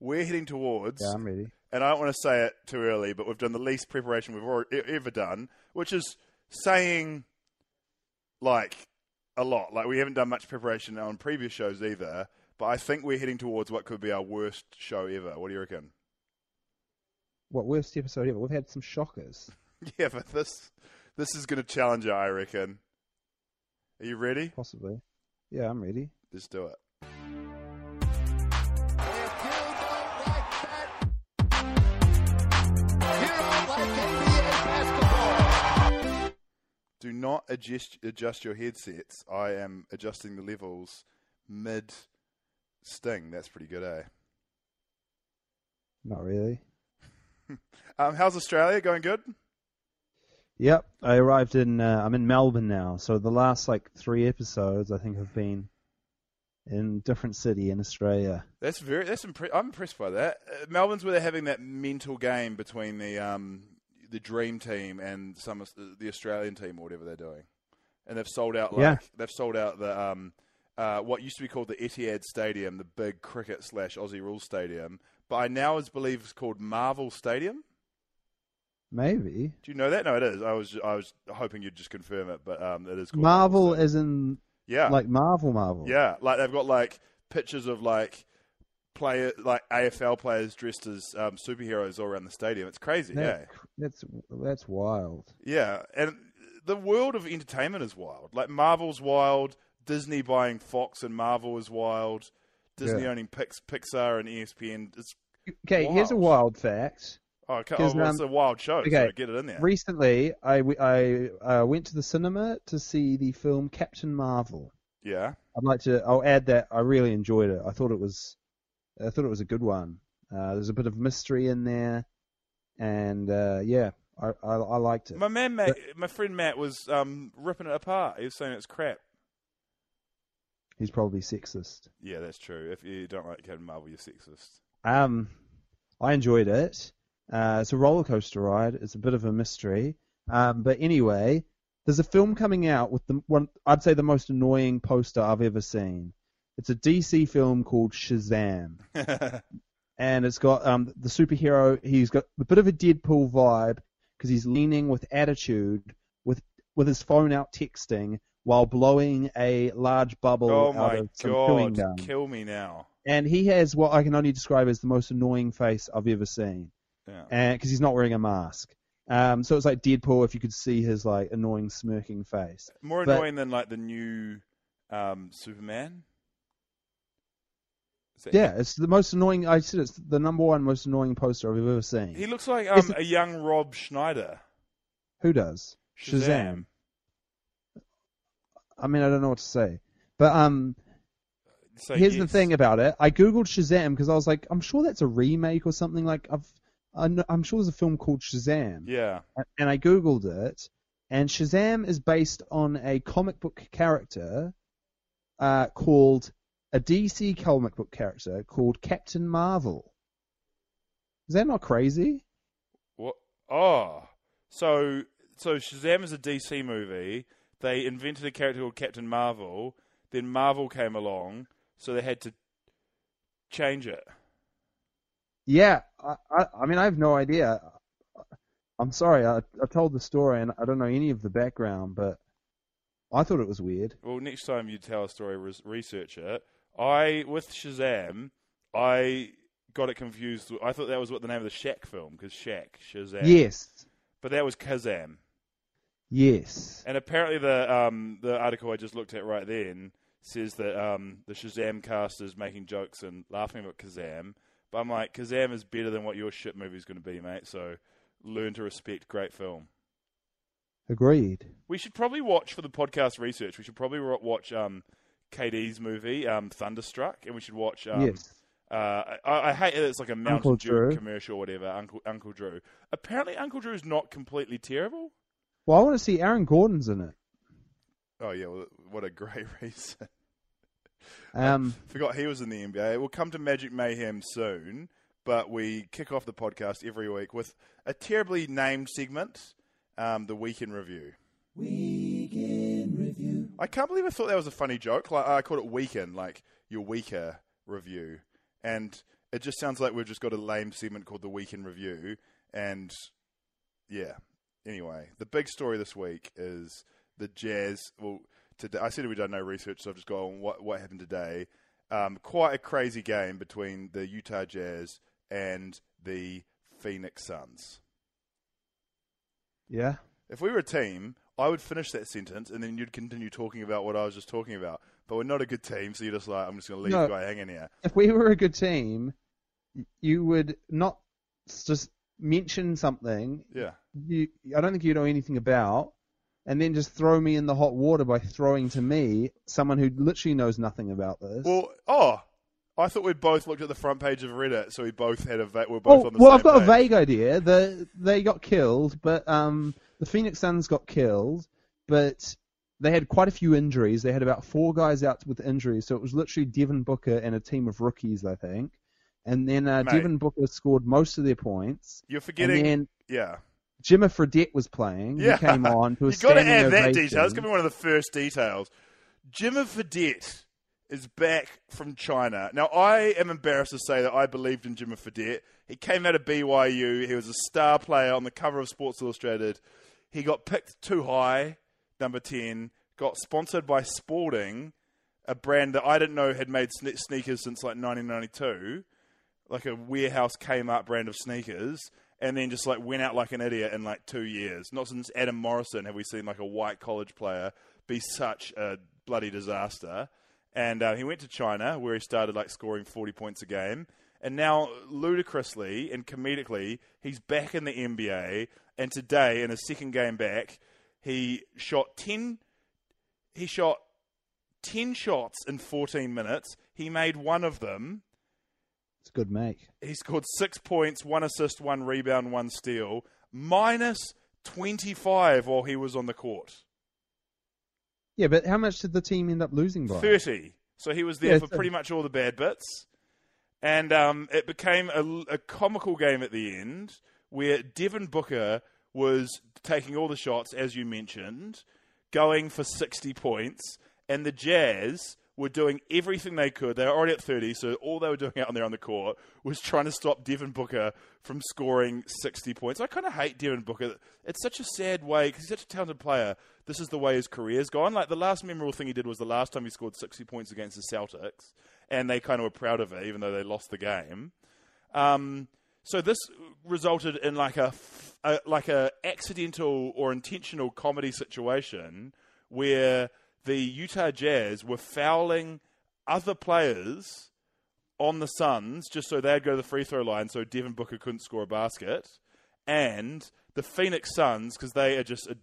We're heading towards, Yeah, I'm ready. and I don't want to say it too early, but we've done the least preparation we've ever done, which is saying like a lot. Like we haven't done much preparation on previous shows either, but I think we're heading towards what could be our worst show ever. What do you reckon? What worst episode ever? We've had some shockers. Yeah, but this this is going to challenge you, I reckon. Are you ready? Possibly. Yeah, I'm ready. Let's do it. Do not adjust adjust your headsets. I am adjusting the levels mid sting. That's pretty good, eh? Not really. Um, how's Australia going? Good. Yep, I arrived in. Uh, I'm in Melbourne now. So the last like three episodes, I think, have been in different city in Australia. That's very. That's impre- I'm impressed by that. Uh, Melbourne's where they're having that mental game between the um, the Dream Team and some of the Australian team or whatever they're doing, and they've sold out. Like, Yeah. They've sold out the um, uh, what used to be called the Etihad Stadium, the big cricket slash Aussie rules stadium, but I now is believe it's called Marvel Stadium. Maybe Do you know that? No, it is. I was I was hoping you'd just confirm it, but um, it is called Marvel Stadium. as in yeah, like Marvel, Marvel. Yeah, like they've got like pictures of like player like AFL players dressed as um, superheroes all around the stadium. It's crazy, yeah, that's that's wild. yeah. And the world of entertainment is wild. Like Marvel's wild. Disney buying Fox and Marvel is wild. Disney Yeah. owning Pix, Pixar and ESPN. It's Okay, here's a Wild. wild fact. oh, okay, oh well, it's um, a wild show. okay, so get it in there. Recently, I uh, went to the cinema to see the film Captain Marvel. yeah, I'd like to. I'll add that I really enjoyed it. I thought it was, I thought it was a good one. Uh, there's a bit of mystery in there, and uh, yeah, I, I, I liked it. my man Matt, my friend Matt was um, ripping it apart. He was saying it's crap. He's probably sexist. Yeah, that's true. If you don't like Captain Marvel, you're sexist. Um, I enjoyed it. Uh, it's a roller coaster ride. It's a bit of a mystery. Um, but anyway, there's a film coming out with the one I'd say the most annoying poster I've ever seen. It's a DC film called Shazam, and it's got um the superhero. He's got a bit of a Deadpool vibe because he's leaning with attitude, with with his phone out texting while blowing a large bubble Oh out my of some chewing god, gum kill me now. and he has what I can only describe as the most annoying face I've ever seen, Yeah. because he's not wearing a mask. Um, so it's like Deadpool if you could see his like annoying smirking face. More but- annoying than like the new um, Superman. Yeah, it's the most annoying. I said it's the number one most annoying poster I've ever seen. He looks like um, a young Rob Schneider. Who does? Shazam. I mean, I don't know what to say, but um, So here's the thing about it. I googled Shazam because I was like, I'm sure that's a remake or something. Like I've, I'm sure there's a film called Shazam. Yeah. and I googled it, and Shazam is based on a comic book character uh, called a DC comic book character called Captain Marvel. Is that not crazy? What? Oh, so so Shazam is a DC movie. They invented a character called Captain Marvel. Then Marvel came along, so they had to change it. Yeah, I, I, I mean, I have no idea. I'm sorry, I, I told the story and I don't know any of the background, but I thought it was weird. Well, next time you tell a story, res- research it. I with Shazam, I got it confused. I thought that was what the name of the Shaq film because Shaq Shazam. Yes, but that was Kazam. yes. And apparently, the um, the article I just looked at right then says that um, the Shazam cast is making jokes and laughing about Kazam. But I'm like, Kazam is better than what your shit movie is going to be, mate. So learn to respect great film. Agreed. We should probably watch for the podcast research. We should probably watch um, KD's movie um, Thunderstruck, and we should watch. Um, yes. Uh, I, I hate it. it's like a Mountain Dew commercial or whatever. Uncle Uncle Drew. Apparently, Uncle Drew's not completely terrible. Well, I want to see Aaron Gordon's in it. Oh yeah, well, what a great reason. Um, Forgot he was in the NBA. We'll come to Magic Mayhem soon, but we kick off the podcast every week with a terribly named segment, um, the Weekend Review. Weekend Review. I can't believe I thought that was a funny joke. Like I called it Weekend, like your weaker review, and it just sounds like we've just got a lame segment called the Weekend Review, and yeah. Anyway, the big story this week is the Jazz. Well, today I said we've done no research, so I've just gone what what happened today. Um, quite a crazy game between the Utah Jazz and the Phoenix Suns. yeah. If we were a team, I would finish that sentence and then you'd continue talking about what I was just talking about. But we're not a good team, so you're just like, I'm just going to leave No. the guy hanging here. If we were a good team, you would not just mention something Yeah. you I don't think you know anything about, and then just throw me in the hot water by throwing to me someone who literally knows nothing about this. Well, oh, I thought we'd both looked at the front page of Reddit, so we both had a va- we're both Oh, on the same well, I've got page. a vague idea. The they got killed, but um, the Phoenix Suns got killed, but they had quite a few injuries. They had about four guys out with injuries, so it was literally Devin Booker and a team of rookies, I think. And then uh, Mate. Devin Booker scored most of their points. You're forgetting. And then yeah. Jimmer Fredette was playing. Yeah. He came on to a you got to add that detail. That's going to be one of the first details. Jimmer Fredette is back from China. Now, I am embarrassed to say that I believed in Jimmer Fredette. He came out of BYU. He was a star player on the cover of Sports Illustrated. He got picked too high, number 10, got sponsored by Spalding, a brand that I didn't know had made sne- sneakers since like 1992 like a warehouse Kmart brand of sneakers, and then just like went out like an idiot in like two years. Not since Adam Morrison have we seen like a white college player be such a bloody disaster. And uh, he went to China where he started like scoring 40 points a game. And now, ludicrously and comedically, he's back in the NBA. And today, in his second game back, he shot 10. He shot 10 shots in 14 minutes. He made one of them It's a good make. he scored six points, one assist, one rebound, one steal, minus 25 while he was on the court. Yeah, but how much did the team end up losing by? 30. So he was there Yeah, for so- pretty much all the bad bits. And um, it became a, a comical game at the end where Devin Booker was taking all the shots, as you mentioned, going for 60 points, and the Jazz were doing everything they could. They were already at 30, so all they were doing out there on the court was trying to stop Devin Booker from scoring 60 points. I kind of hate Devin Booker. It's such a sad way because he's such a talented player. This is the way his career's gone. Like the last memorable thing he did was the last time he scored 60 points against the Celtics, and they kind of were proud of it, even though they lost the game. Um, so this resulted in like a, a like a accidental or intentional comedy situation where the Utah Jazz were fouling other players on the Suns just so they'd go to the free throw line so Devin Booker couldn't score a basket, and the Phoenix Suns because they are just a,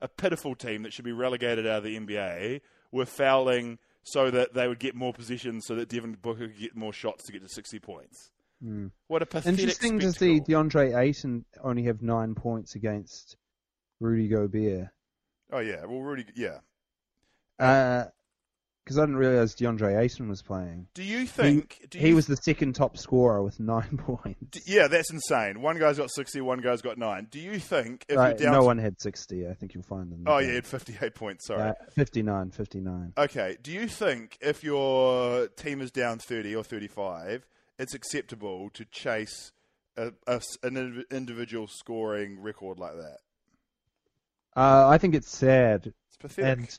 a pitiful team that should be relegated out of the NBA were fouling so that they would get more positions so that Devin Booker could get more shots to get to 60 points. Hmm. What a pathetic Interesting to see spectacle. DeAndre Ayton only have nine points against Rudy Gobert. Oh yeah, well Rudy, yeah. Uh, Because I didn't realize DeAndre Ayton was playing. Do you think do he was the second top scorer with nine points. Yeah, that's insane. One guy's got 60, one guy's got 9. Do you think if you're down no one had 60. I think you'll find them. Oh, yeah, he had 58 points, sorry. Uh, 59, 59. Okay, do you think if your team is down 30 or 35, it's acceptable to chase a, a an individual scoring record like that? Uh, I think it's sad, It's pathetic. and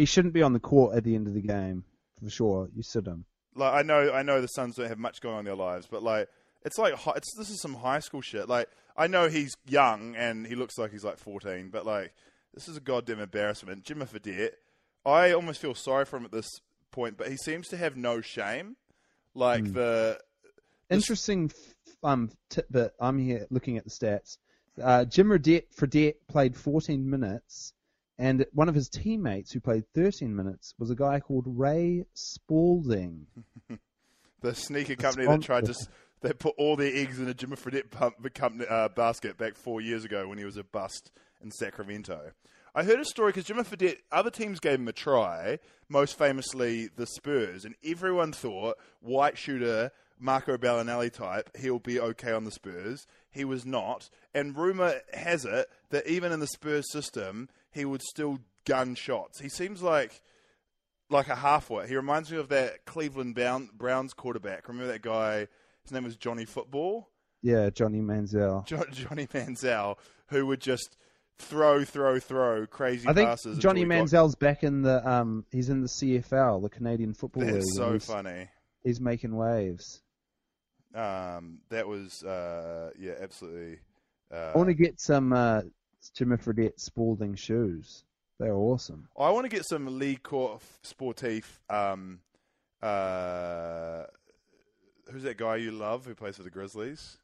he shouldn't be on the court at the end of the game for sure. You sit him. like I know I know the Suns don't have much going on in their lives, but like it's like it's this is some high school shit. Like I know he's young and he looks like he's like 14, but like this is a goddamn embarrassment. Jimmer Fredette, I almost feel sorry for him at this point, but he seems to have no shame. Like the Interesting f- um, tidbit. I'm here looking at the stats. Uh, Jim Fredette played 14 minutes, and one of his teammates who played 13 minutes was a guy called Ray Spalding. The sneaker company that tried to they put all their eggs in a Jimmer Fredette pump, company, uh, basket back four years ago when he was a bust in Sacramento. I heard a story because Jimmer Fredette, other teams gave him a try, most famously the Spurs, and everyone thought white shooter Marco Belinelli type, he'll be okay on the Spurs. He was not, and rumor has it that even in the Spurs system, he would still gun shots. He seems like like a halfwit. He reminds me of that Cleveland Brown- Browns quarterback. Remember that guy? His name was Johnny Football. Yeah, Johnny Manziel. Jo- Johnny Manziel, who would just throw, throw, throw crazy I think passes. Johnny he got- Manziel's back in the um he's in the CFL, the Canadian Football League. That's and so he's, funny. He's making waves. Um, that was uh, yeah, absolutely. Uh, I want to get some uh, Jimmer Fredette Spalding shoes. They're awesome. I want to get some Le Coq Sportif. Um, uh, who's that guy you love who plays for the Grizzlies?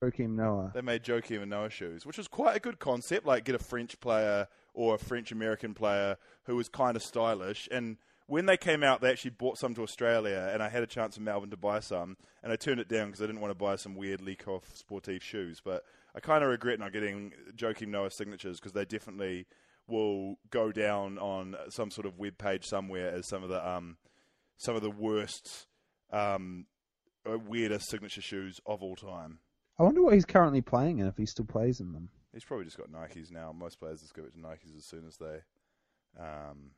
Joakim Noah. They made Joakim and Noah shoes, which was quite a good concept. Like get a French player or a French American player who was kind of stylish. And when they came out, they actually bought some to Australia, and I had a chance in Melbourne to buy some, and I turned it down because I didn't want to buy some weird Le Coq Sportif shoes. But I kind of regret not getting Joakim Noah signatures because they definitely will go down on some sort of web page somewhere as some of the um, some of the worst, um, uh, weirdest signature shoes of all time. I wonder what he's currently playing in if he still plays in them. He's probably just got Nikes now. Most players just go to Nikes as soon as they. Um,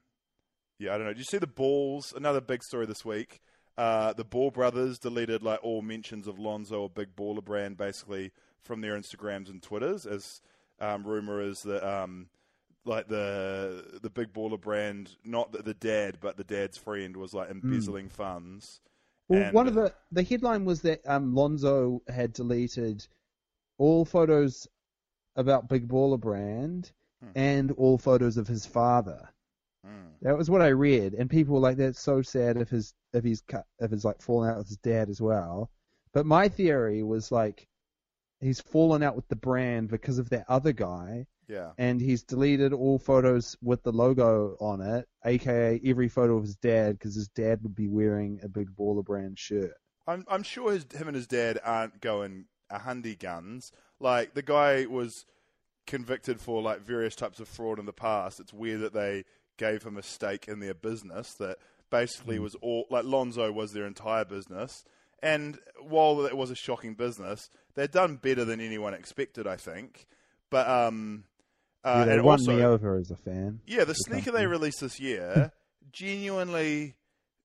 yeah, I don't know. Did you see the Balls? Another big story this week. Uh, the Ball brothers deleted like all mentions of Lonzo or Big Baller Brand basically from their Instagrams and Twitters, as um, rumor is that um, like the the Big Baller Brand, not the, the dad, but the dad's friend, was like embezzling funds. Well, And- one of the the headline was that um, Lonzo had deleted all photos about Big Baller Brand Hmm. and all photos of his father. Mm. That was what I read, and people were like, "That's so sad if his if he's cut if he's like fallen out with his dad as well." But my theory was like, he's fallen out with the brand because of that other guy, Yeah. and he's deleted all photos with the logo on it, aka every photo of his dad, because his dad would be wearing a Big Baller Brand shirt. I'm I'm sure his, him and his dad aren't going a hundy guns. Like the guy was convicted for like various types of fraud in the past. It's weird that they gave him a stake in their business that basically hmm. was all like Lonzo was their entire business. And while it was a shocking business, they've done better than anyone expected, I think. But um, uh, yeah, they and won also, me over as a fan. yeah, the sneaker they released this year, genuinely,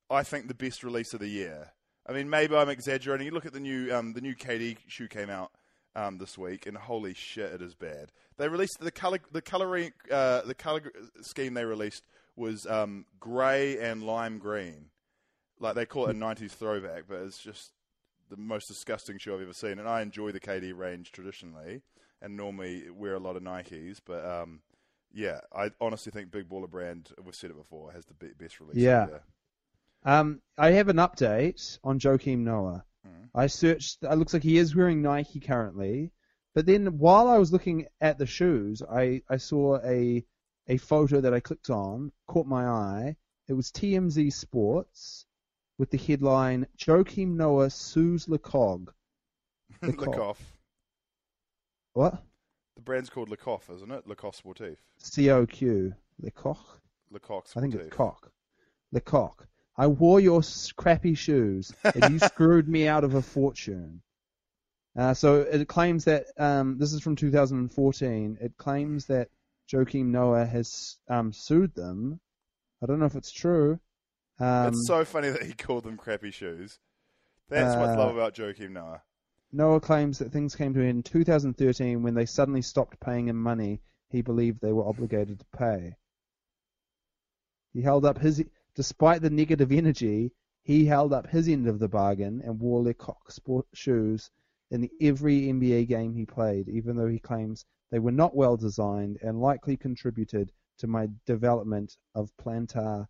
I think the best release of the year. I mean, maybe I'm exaggerating. You look at the new um, the new KD shoe came out um, this week, and holy shit, it is bad. They released the color the coloring uh, the color scheme they released was um, grey and lime green. Like they call it a '90s throwback, but it's just the most disgusting shoe I've ever seen. And I enjoy the KD range traditionally, and normally wear a lot of Nikes, but um, yeah, I honestly think Big Baller Brand, we've said it before, has the best release. Yeah. Of the year. Um, I have an update on Joakim Noah. Hmm. I searched. It looks like he is wearing Nike currently. But then while I was looking at the shoes, I, I saw a a photo that I clicked on, caught my eye. It was TMZ Sports with the headline Joakim Noah sues. Lecoq. Lecoq. What? The brand's called Lecoq, isn't it? Lecoq Sportif. C O Q. Lecoq? Lecoq I think it's cock. Lecoq. I wore your crappy shoes, and you screwed me out of a fortune. Uh, so it claims that um, this is from 2014. It claims that Joakim Noah has um, sued them. I don't know if it's true. Um, it's so funny that he called them crappy shoes. That's what I Uh, love about Joakim Noah. Noah claims that things came to an end in 2013 when they suddenly stopped paying him money he believed they were obligated to pay. He held up his, despite the negative energy, he held up his end of the bargain and wore Lecoq sport shoes in every NBA game he played, even though he claims they were not well designed and likely contributed to my development of plantar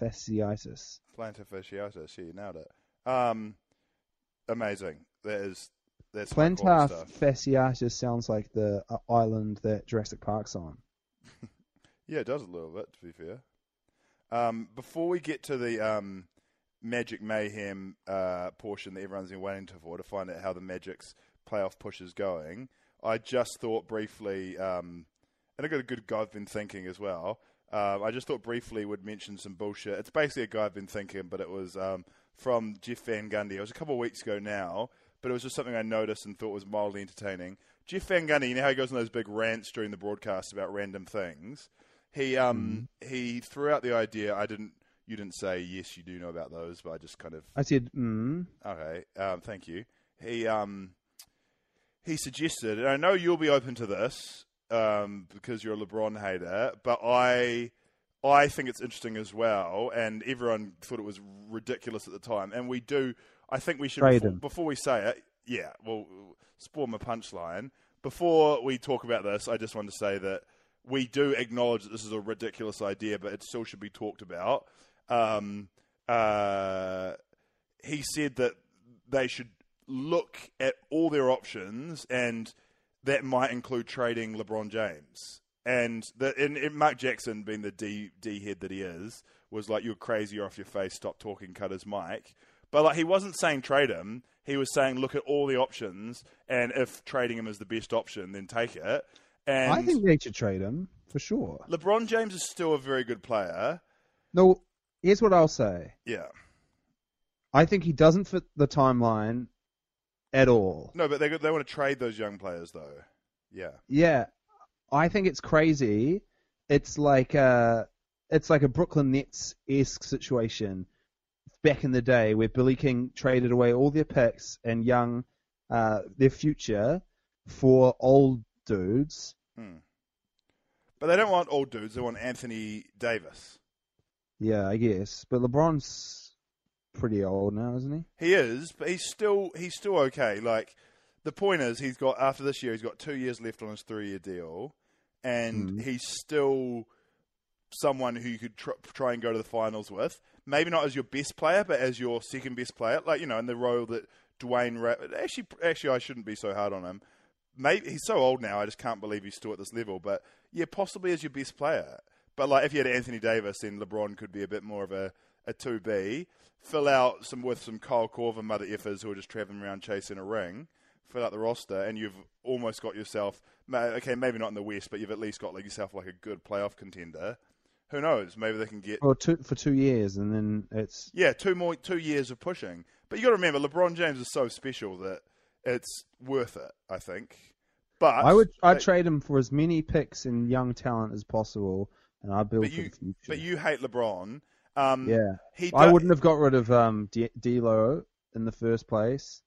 fasciitis. Plantar fasciitis. Yeah, you nailed it. Um, amazing. That is that's Plantar fasciitis sounds like the uh, island that Jurassic Park's on. Yeah, it does a little bit, to be fair. Um, before we get to the um, Magic Mayhem uh, portion that everyone's been waiting for to find out how the Magic's playoff push is going, I just thought briefly, um, and I got a good guy I've been thinking as well. Um, I just thought briefly would mention some bullshit. It's basically a guy I've been thinking, but it was um, from Jeff Van Gundy. It was a couple of weeks ago now, but it was just something I noticed and thought was mildly entertaining. Jeff Van Gundy, you know how he goes on those big rants during the broadcast about random things. He um he threw out the idea. I didn't. You didn't say yes. You do know about those, but I just kind of I said, mm. okay. Um, thank you. He um he suggested, and I know you'll be open to this um, because you're a LeBron hater, but I I think it's interesting as well. And everyone thought it was ridiculous at the time, and we do. I think we should before, before we say it. Yeah, well, spoil my punchline. Before we talk about this, I just want to say that we do acknowledge that this is a ridiculous idea, but it still should be talked about. Um, uh, he said that they should look at all their options, and that might include trading LeBron James. And, the, and, and Mark Jackson, being the D, D head that he is, was like, "You're crazy, you're off your face. Stop talking." Cut his mic. But like, he wasn't saying trade him. He was saying look at all the options, and if trading him is the best option, then take it. And I think they should trade him for sure. LeBron James is still a very good player. No, here's what I'll say. Yeah. I think he doesn't fit the timeline at all. No, but they they want to trade those young players though. Yeah. Yeah, I think it's crazy. It's like a, it's like a Brooklyn Nets esque situation back in the day where Billy King traded away all their picks and young, uh, their future for old dudes. Hmm. But they don't want old dudes. They want Anthony Davis. Yeah, I guess. But LeBron's pretty old now, isn't he? He is, but he's still he's still okay. Like the point is, he's got after this year, he's got two years left on his three-year deal, and Mm. he's still someone who you could tr- try and go to the finals with. Maybe not as your best player, but as your second best player, like you know, in the role that Dwayne. Ra- actually, actually, I shouldn't be so hard on him. Maybe he's so old now. I just can't believe he's still at this level. But yeah, possibly as your best player. But like, if you had Anthony Davis, then LeBron could be a bit more of a a two B. Fill out some with some Kyle Korver mother effers who are just traveling around chasing a ring. Fill out the roster, and you've almost got yourself. Okay, maybe not in the West, but you've at least got like yourself like a good playoff contender. Who knows? Maybe they can get For two for two years, and then it's yeah, two more two years of pushing. But you got to remember, LeBron James is so special that it's worth it. I think. But I would I'd they- trade him for as many picks and young talent as possible, and I build But you, the future. but you hate LeBron. Um, yeah, he. I wouldn't have got rid of um D- D'Lo in the first place.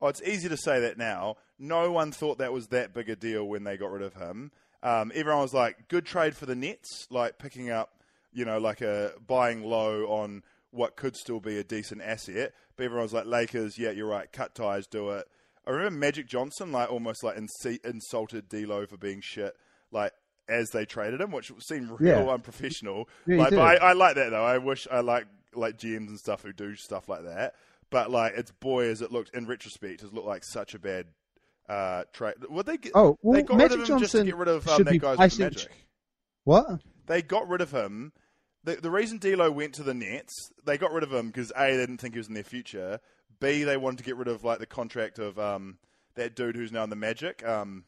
Oh, it's easy to say that now. No one thought that was that big a deal when they got rid of him. Um, everyone was like, "Good trade for the Nets," like picking up, you know, like a buying low on what could still be a decent asset. But everyone was like, "Lakers, yeah, you're right. Cut ties, do it." I remember Magic Johnson, like almost like inse- insulted D'Lo for being shit, like as they traded him, which seemed real Yeah. unprofessional. Yeah, like, but I. I like that though. I wish I like like GMs and stuff who do stuff like that. But like, it's boy as it looked in retrospect, has looked like such a bad uh, trade. Would they get? Oh, well, they got Magic rid of him just to Johnson get rid of um, that I with Magic. What? They got rid of him. The, the reason D'Lo went to the Nets, they got rid of him because a they didn't think he was in their future. B they wanted to get rid of like the contract of um, that dude who's now in the Magic. Um,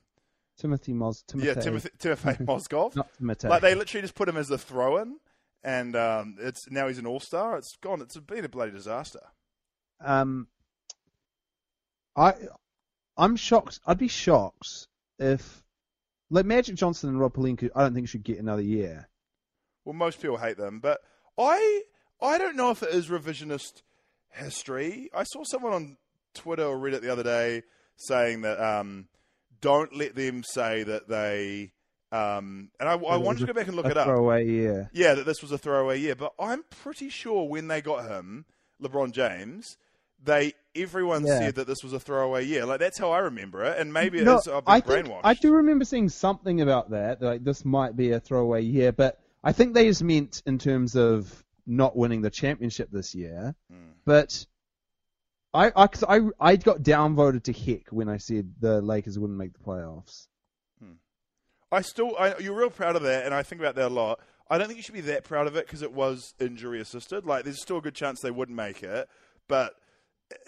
Timothy Mos. Timothy. yeah, Timothy, Timothy Mozgov. Not Timothy. Like they literally just put him as a throw-in, and um, it's now he's an all-star. It's gone. It's been a bloody disaster. um, I, I'm shocked. I'd be shocked if, like Magic Johnson and Rob Pelinka, I don't think should get another year. Well, most people hate them, but I I don't know if it is revisionist history. I saw someone on Twitter or Reddit the other day saying that um, don't let them say that they. Um, and I, I wanted to go back and look it up. Throwaway year. Yeah, that this was a throwaway year, but I'm pretty sure when they got him, LeBron James, they everyone Yeah. said that this was a throwaway year. Like that's how I remember it, and maybe No, is. I've been I think brainwashed. I do remember seeing something about that. Like this might be a throwaway year, but I think they just meant in terms of not winning the championship this year. Hmm. But I, I, cause I, I got downvoted to heck when I said the Lakers wouldn't make the playoffs. Hmm. I still, I, you're real proud of that, and I think about that a lot. I don't think you should be that proud of it because it was injury assisted. Like, there's still a good chance they wouldn't make it, but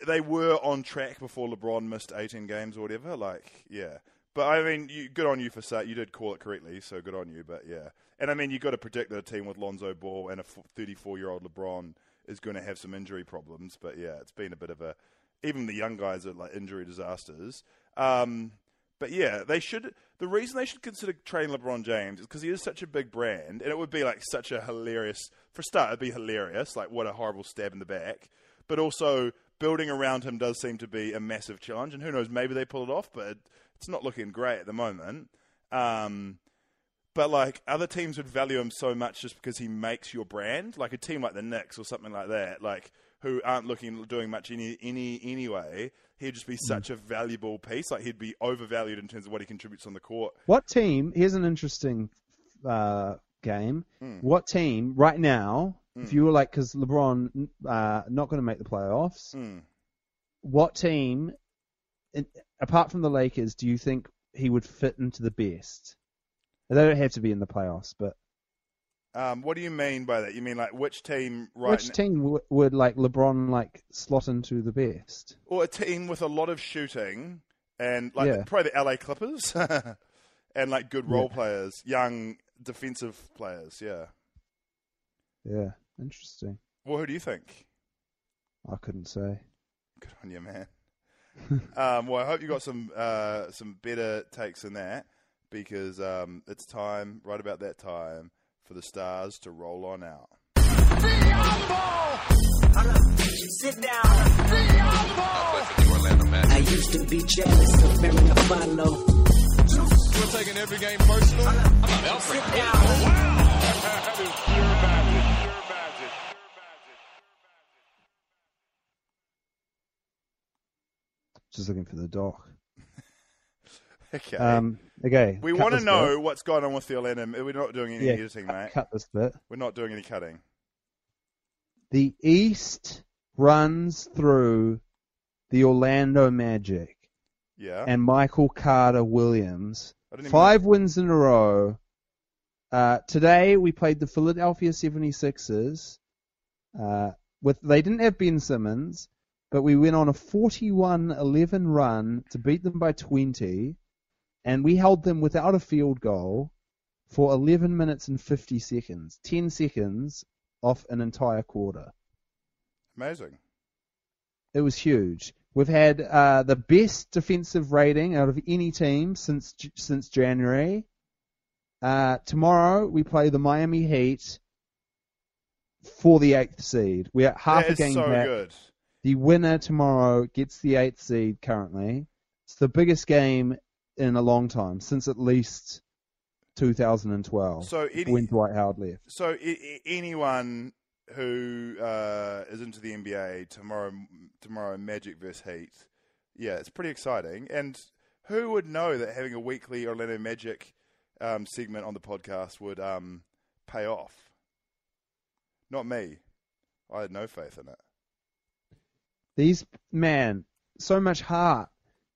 they were on track before LeBron missed 18 games or whatever. Like, yeah. But I mean, you, good on you for saying you did call it correctly, so good on you. But yeah, and I mean, you got to predict that a team with Lonzo Ball and a 34 year old LeBron is going to have some injury problems. But yeah, it's been a bit of a even the young guys are like injury disasters. Um, but yeah, they should. The reason they should consider trading LeBron James is because he is such a big brand, and it would be like such a hilarious. For a start, it'd be hilarious. Like what a horrible stab in the back. But also, building around him does seem to be a massive challenge, and who knows, maybe they pull it off. But it's not looking great at the moment. Um, but like other teams would value him so much just because he makes your brand, like a team like the Knicks or something like that, like who aren't looking doing much any any anyway. He'd just be such a valuable piece. Like he'd be overvalued in terms of what he contributes on the court. What team? Here's an interesting uh, game. Hmm. What team right now? If you were like, because LeBron uh, not going to make the playoffs, Hmm. what team, in, apart from the Lakers, do you think he would fit into the best? They don't have to be in the playoffs, but Um, what do you mean by that? You mean like which team right which team w- would like LeBron like slot into the best? or a team with a lot of shooting and like Yeah. probably the LA Clippers and like good role players, young defensive players. Yeah. Yeah, interesting. Well, who do you think? I couldn't say. Good on you, man. um, well, I hope you got some uh, some better takes than that because um, it's time, right about that time, for the stars to roll on out. Sit down. I used to be jealous of Mary Follow. We're taking every game personal. I'm not Alfred. Sit down. That is pure magic. Pure magic. Just looking for the doc. Okay. Um, okay. we want to know bit. what's going on with the Orlando. We're not doing any Yeah, editing, cut, mate. cut this bit. We're not doing any cutting. The East runs through the Orlando Magic Yeah. and Michael Carter Williams. Five wins in a row. Uh, today we played the Philadelphia 76ers. Uh, with they didn't have Ben Simmons, but we went on a 41-11 run to beat them by 20, and we held them without a field goal for 11 minutes and 50 seconds, 10 seconds off an entire quarter. Amazing. It was huge. We've had uh, the best defensive rating out of any team since since January. Uh, tomorrow we play the Miami Heat for the eighth seed. We're at half that a game so back. good. The winner tomorrow gets the eighth seed currently. It's the biggest game in a long time, since at least 2012, So any- when Dwight Howard left. So I- anyone who uh, is into the NBA tomorrow, tomorrow Magic versus Heat, yeah, it's pretty exciting. And who would know that having a weekly Orlando Magic um, segment on the podcast would um, pay off? Not me. I had no faith in it. These man, so much heart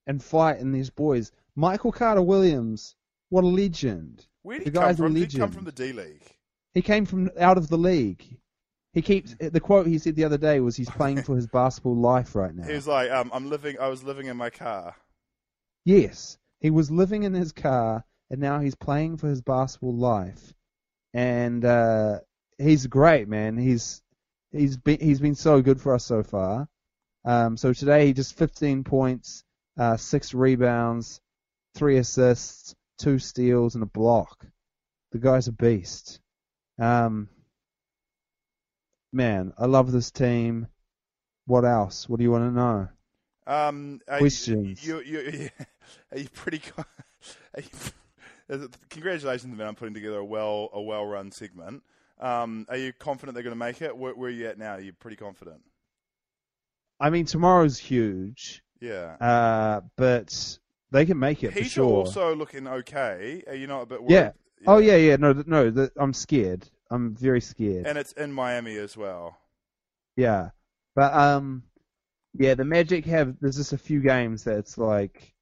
and fight in these boys. Michael Carter Williams, what a legend. Where did The he come guy's a from? Did he come from the D League? He came from out of the league. He keeps the quote he said the other day was he's playing for his basketball life right now. He was like, um, "I'm living. I was living in my car." Yes, he was living in his car, and now he's playing for his basketball life, and uh, he's great, man. He's he's been he's been so good for us so far. Um, so today he just 15 points, uh, six rebounds, three assists, two steals, and a block. The guy's a beast. Um, man, I love this team. What else? What do you want to know? Um, are Questions. You, you, you, are you pretty? Are you, congratulations, man! on putting together a well a well run segment. Um, are you confident they're going to make it? Where, where are you at now? Are you pretty confident? I mean, tomorrow's huge. Yeah. Uh, but they can make it for He's sure. also looking okay. Are you not a bit worried? yeah. Oh yeah, yeah. No, no. th I'm scared. I'm very scared. And it's in Miami as well. yeah. But um, Yeah, the Magic have. There's just a few games that's like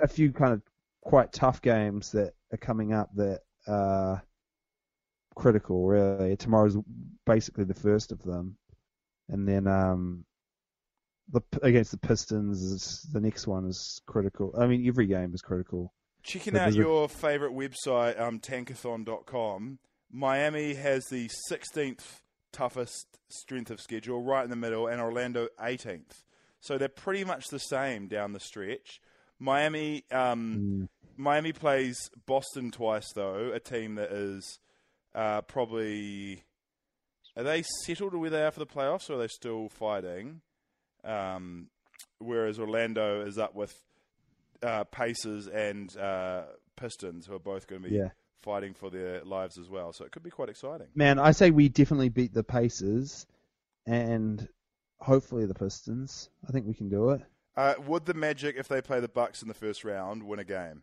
a few kind of quite tough games that are coming up that are critical. Really, tomorrow's basically the first of them, and then um, the against the Pistons is the next one is critical. I mean, every game is critical. Checking out there's a- your favorite website, um, tankathon.com, Miami has the 16th toughest strength of schedule, right in the middle, and Orlando 18th. So they're pretty much the same down the stretch. Miami, um, Miami plays Boston twice though, a team that is uh, probably are they settled where they are for the playoffs, or are they still fighting? Um, whereas Orlando is up with uh, Pacers and uh, Pistons, who are both going to be Yeah. fighting for their lives as well. So it could be quite exciting. Man, I say we definitely beat the Pacers, and hopefully the Pistons. I think we can do it. Uh, would the Magic, if they play the Bucks in the first round, win a game?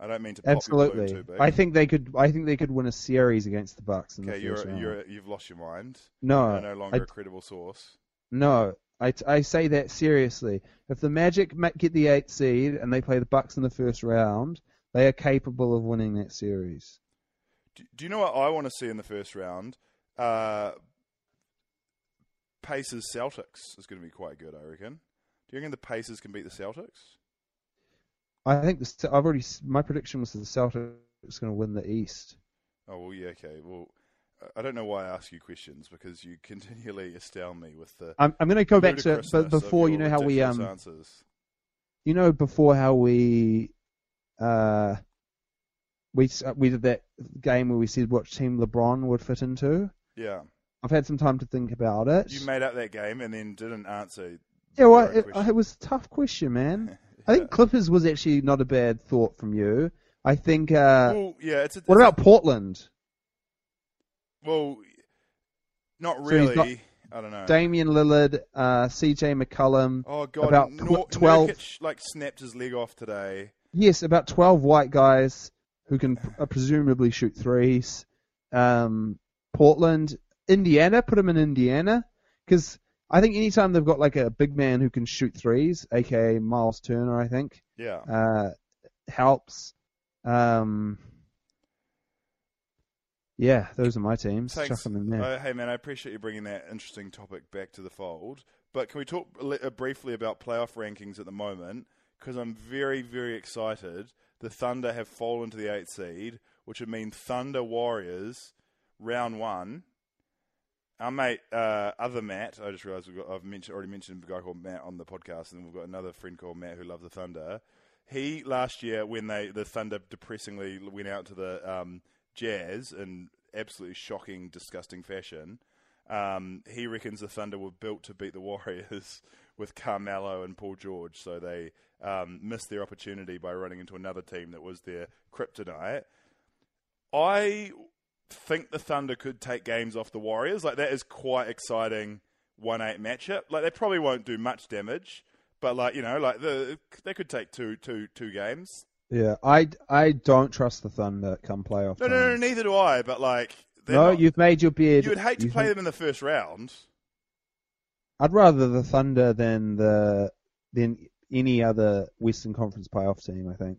I don't mean to pop Absolutely. balloon too big. I think they could. I think they could win a series against the Bucks in okay, the 1st you're, round. you're you've lost your mind. no, You're no longer I- a credible source. No, I, I say that seriously. If the Magic get the eighth seed and they play the Bucks in the first round, they are capable of winning that series. Do, do you know what I want to see in the first round? Uh, Pacers Celtics is going to be quite good, I reckon. Do you reckon the Pacers can beat the Celtics? I think the, I've already my prediction was that the Celtics going to win the East. Oh well, yeah, okay. Well, I- don't know why I ask you questions because you continually astound me with the. I'm, I'm going to go back to but before you know how we um answers. you know before how we uh we we did that game where we said what team LeBron would fit into. Yeah, I've had some time to think about it. you made up that game and then didn't answer. yeah, well, it, it was a tough question, man. I think Clippers was actually not a bad thought from you. I think. Uh, well, yeah, it's a, what it's a- about Portland? Well, not really. got I don't know. Damian Lillard, uh, C.J. McCollum. oh god, about tw- Nor- 12 Nurkic, like snapped his leg off today. Yes, about twelve white guys who can uh, presumably shoot threes. Um, Portland, Indiana, put them in Indiana because I think anytime they've got like a big man who can shoot threes, aka Miles Turner, I think Yeah. uh, helps. Um, yeah, those are my teams. Thanks. Chuck them in there. Uh, hey, man, I appreciate you bringing that interesting topic back to the fold. But can we talk uh, briefly about playoff rankings at the moment? Because I'm very, very excited. The Thunder have fallen to the eighth seed, which would mean Thunder Warriors round one. Our mate, uh, other Matt, I just realised I've mentioned, already mentioned a guy called Matt on the podcast, and we've got another friend called Matt who loves the Thunder. He last year, when they the Thunder depressingly went out to the um, Jazz in absolutely shocking, disgusting fashion, um, he reckons the Thunder were built to beat the Warriors with Carmelo and Paul George, so they um, missed their opportunity by running into another team that was their kryptonite. I think the Thunder could take games off the Warriors. Like that is quite exciting one eight matchup. Like they probably won't do much damage, but like you know, like the they could take two two two games. Yeah, I, I don't trust the Thunder come playoff. No, no, no, neither do I. But like, No, not- you've made your beard. you would hate to play made- them in the first round. I'd rather the Thunder than the than any other Western Conference playoff team. I think.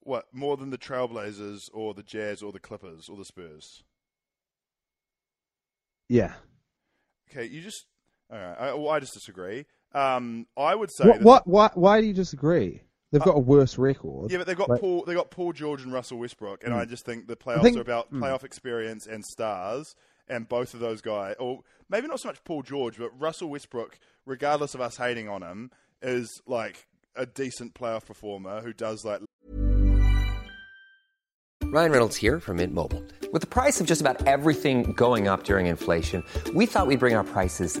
What more than the Trailblazers or the Jazz or the Clippers or the Spurs? Yeah. Okay, you just all right. I, well, I just disagree. Um, I would say What, that- what? Why? Why do you disagree? They've uh, got a worse record. Yeah, but they've got Like- Paul. They got Paul George and Russell Westbrook, and I hmm. just think the playoffs think- are about hmm. playoff experience and stars. And both of those guys, or maybe not so much Paul George, but Russell Westbrook, regardless of us hating on him, is like a decent playoff performer who does like Ryan Reynolds here from Mint Mobile. With the price of just about everything going up during inflation, we thought we'd bring our prices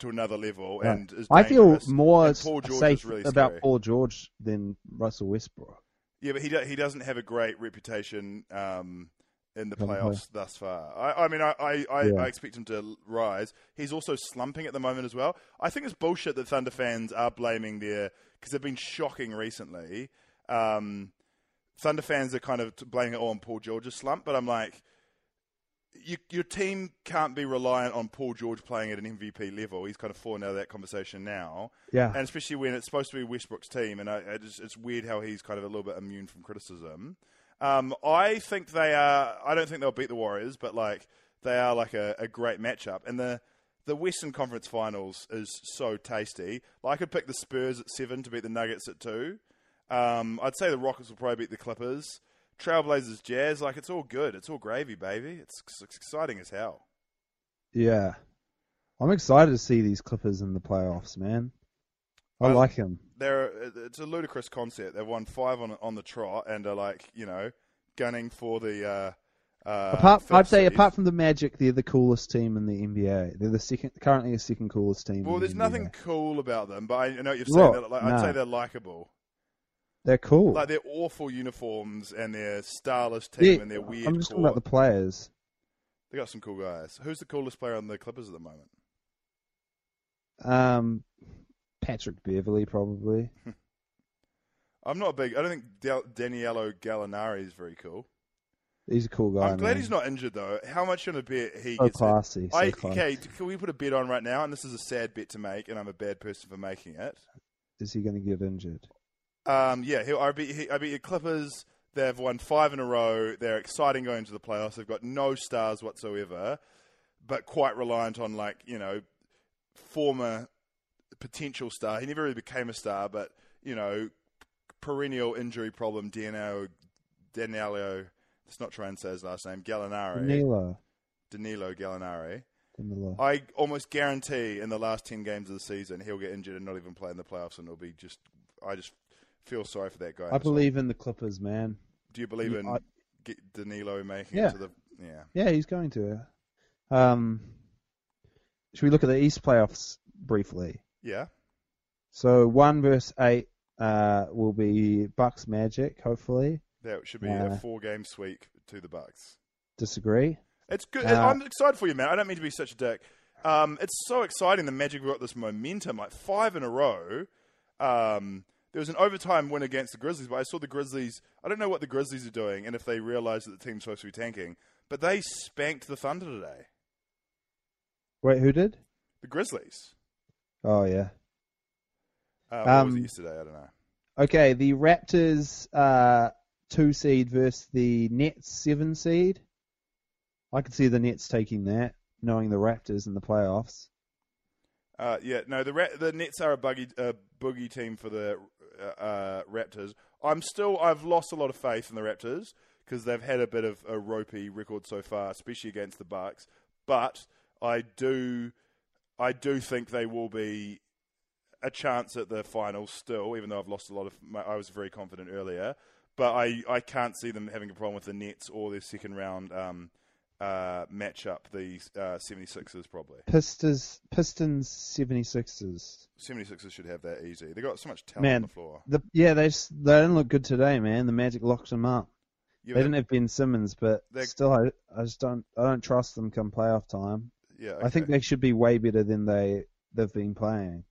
to another level Right. and is I feel more safe really about. Paul George than Russell Westbrook. Yeah, but he do, he doesn't have a great reputation um, in the playoffs thus far. I, I mean, I I, I, Yeah. I expect him to rise. He's also slumping at the moment as well. I think it's bullshit that Thunder fans are blaming their because they've been shocking recently. Um, Thunder fans are kind of blaming it all on Paul George's slump, but I'm like, you, your team can't be reliant on Paul George playing at an MVP level. He's kind of fallen out of that conversation now. Yeah. And especially when it's supposed to be Westbrook's team, and I, I just, it's weird how he's kind of a little bit immune from criticism. Um, I think they are. I don't think they'll beat the Warriors, but like they are like a, a great matchup. And the the Western Conference Finals is so tasty. Like, I could pick the Spurs at seven to beat the Nuggets at two. Um, I'd say the Rockets will probably beat the Clippers. Trailblazers, Jazz, like it's all good. It's all gravy, baby. It's, it's exciting as hell. Yeah. I'm excited to see these Clippers in the playoffs, man. I I- like him. They're it's a ludicrous concept. They've won five on on the trot and are like you know gunning for the. Uh, uh, apart, I'd say seed. apart from the Magic, they're the coolest team in the NBA. They're the second, currently the second coolest team. Well, there's the nothing cool about them, but I know what you're saying. that, like, I'd say they're likable. They're cool. Like their awful uniforms and their starless team Yeah, and their weird. I'm just talking about the players. They got some cool guys. Who's the coolest player on the Clippers at the moment? Um, Patrick Beverley probably. I'm not a big. I don't think Del- Danilo Gallinari is very cool. He's a cool guy. I'm glad man. he's not injured though. How much on a bet he So gets? classy, so I, classy. okay, can we put a bet on right now? And this is a sad bet to make, and I'm a bad person for making it. Is he going to get injured? Um, yeah, he'll, I beat he, I beat the Clippers. They've won five in a row. They're exciting going into the playoffs. They've got no stars whatsoever, but quite reliant on like you know former potential star. He never really became a star, but you know perennial injury problem. Danilo, Danilo. Let's not try and say his last name. Gallinari. Danilo. Danilo Gallinari. Danilo. I almost guarantee in the last ten games of the season he'll get injured and not even play in the playoffs, and it'll be just. I just feel sorry for that guy. I believe in the Clippers, man. Do you believe in I- Danilo making Yeah. it to the? Yeah. Yeah, he's going to. Um, should we look at the East playoffs briefly? Yeah. So one verse eight uh, will be Bucks Magic. Hopefully, That should be Uh, a four-game sweep to the Bucks. disagree. It's good. Uh, I'm excited for you, man. I don't mean to be such a dick. Um, it's so exciting. The Magic got this momentum, like five in a row. Um, there was an overtime win against the Grizzlies, but I saw the Grizzlies. I don't know what the Grizzlies are doing, and if they realize that the team's supposed to be tanking, but they spanked the Thunder today. Wait, who did? The Grizzlies. Oh yeah. Uh, was Um, it yesterday? I don't know. Okay, the Raptors uh, two seed versus the Nets seven seed. I could see the Nets taking that, knowing the Raptors in the playoffs. Uh, yeah, no, the Ra- the Nets are a buggy uh, boogie team for the uh, uh, Raptors. I'm still I've lost a lot of faith in the Raptors because they've had a bit of a ropey record so far, especially against the Bucks. But I do I do think they will be a chance at the finals still, even though I've lost a lot of. My, I was very confident earlier, but I, I can't see them having a problem with the Nets or their second round um, uh, matchup, the uh, 76ers probably. Pistons Pistons 76ers. 76ers should have that easy. They got so much talent Man, on the floor. The, yeah, they just, they didn't look good today, man. The Magic locked them up. Yeah, they didn't have Ben Simmons, but still, I, I just don't I don't trust them come playoff time. yeah, I think they should be way better than they they've been playing.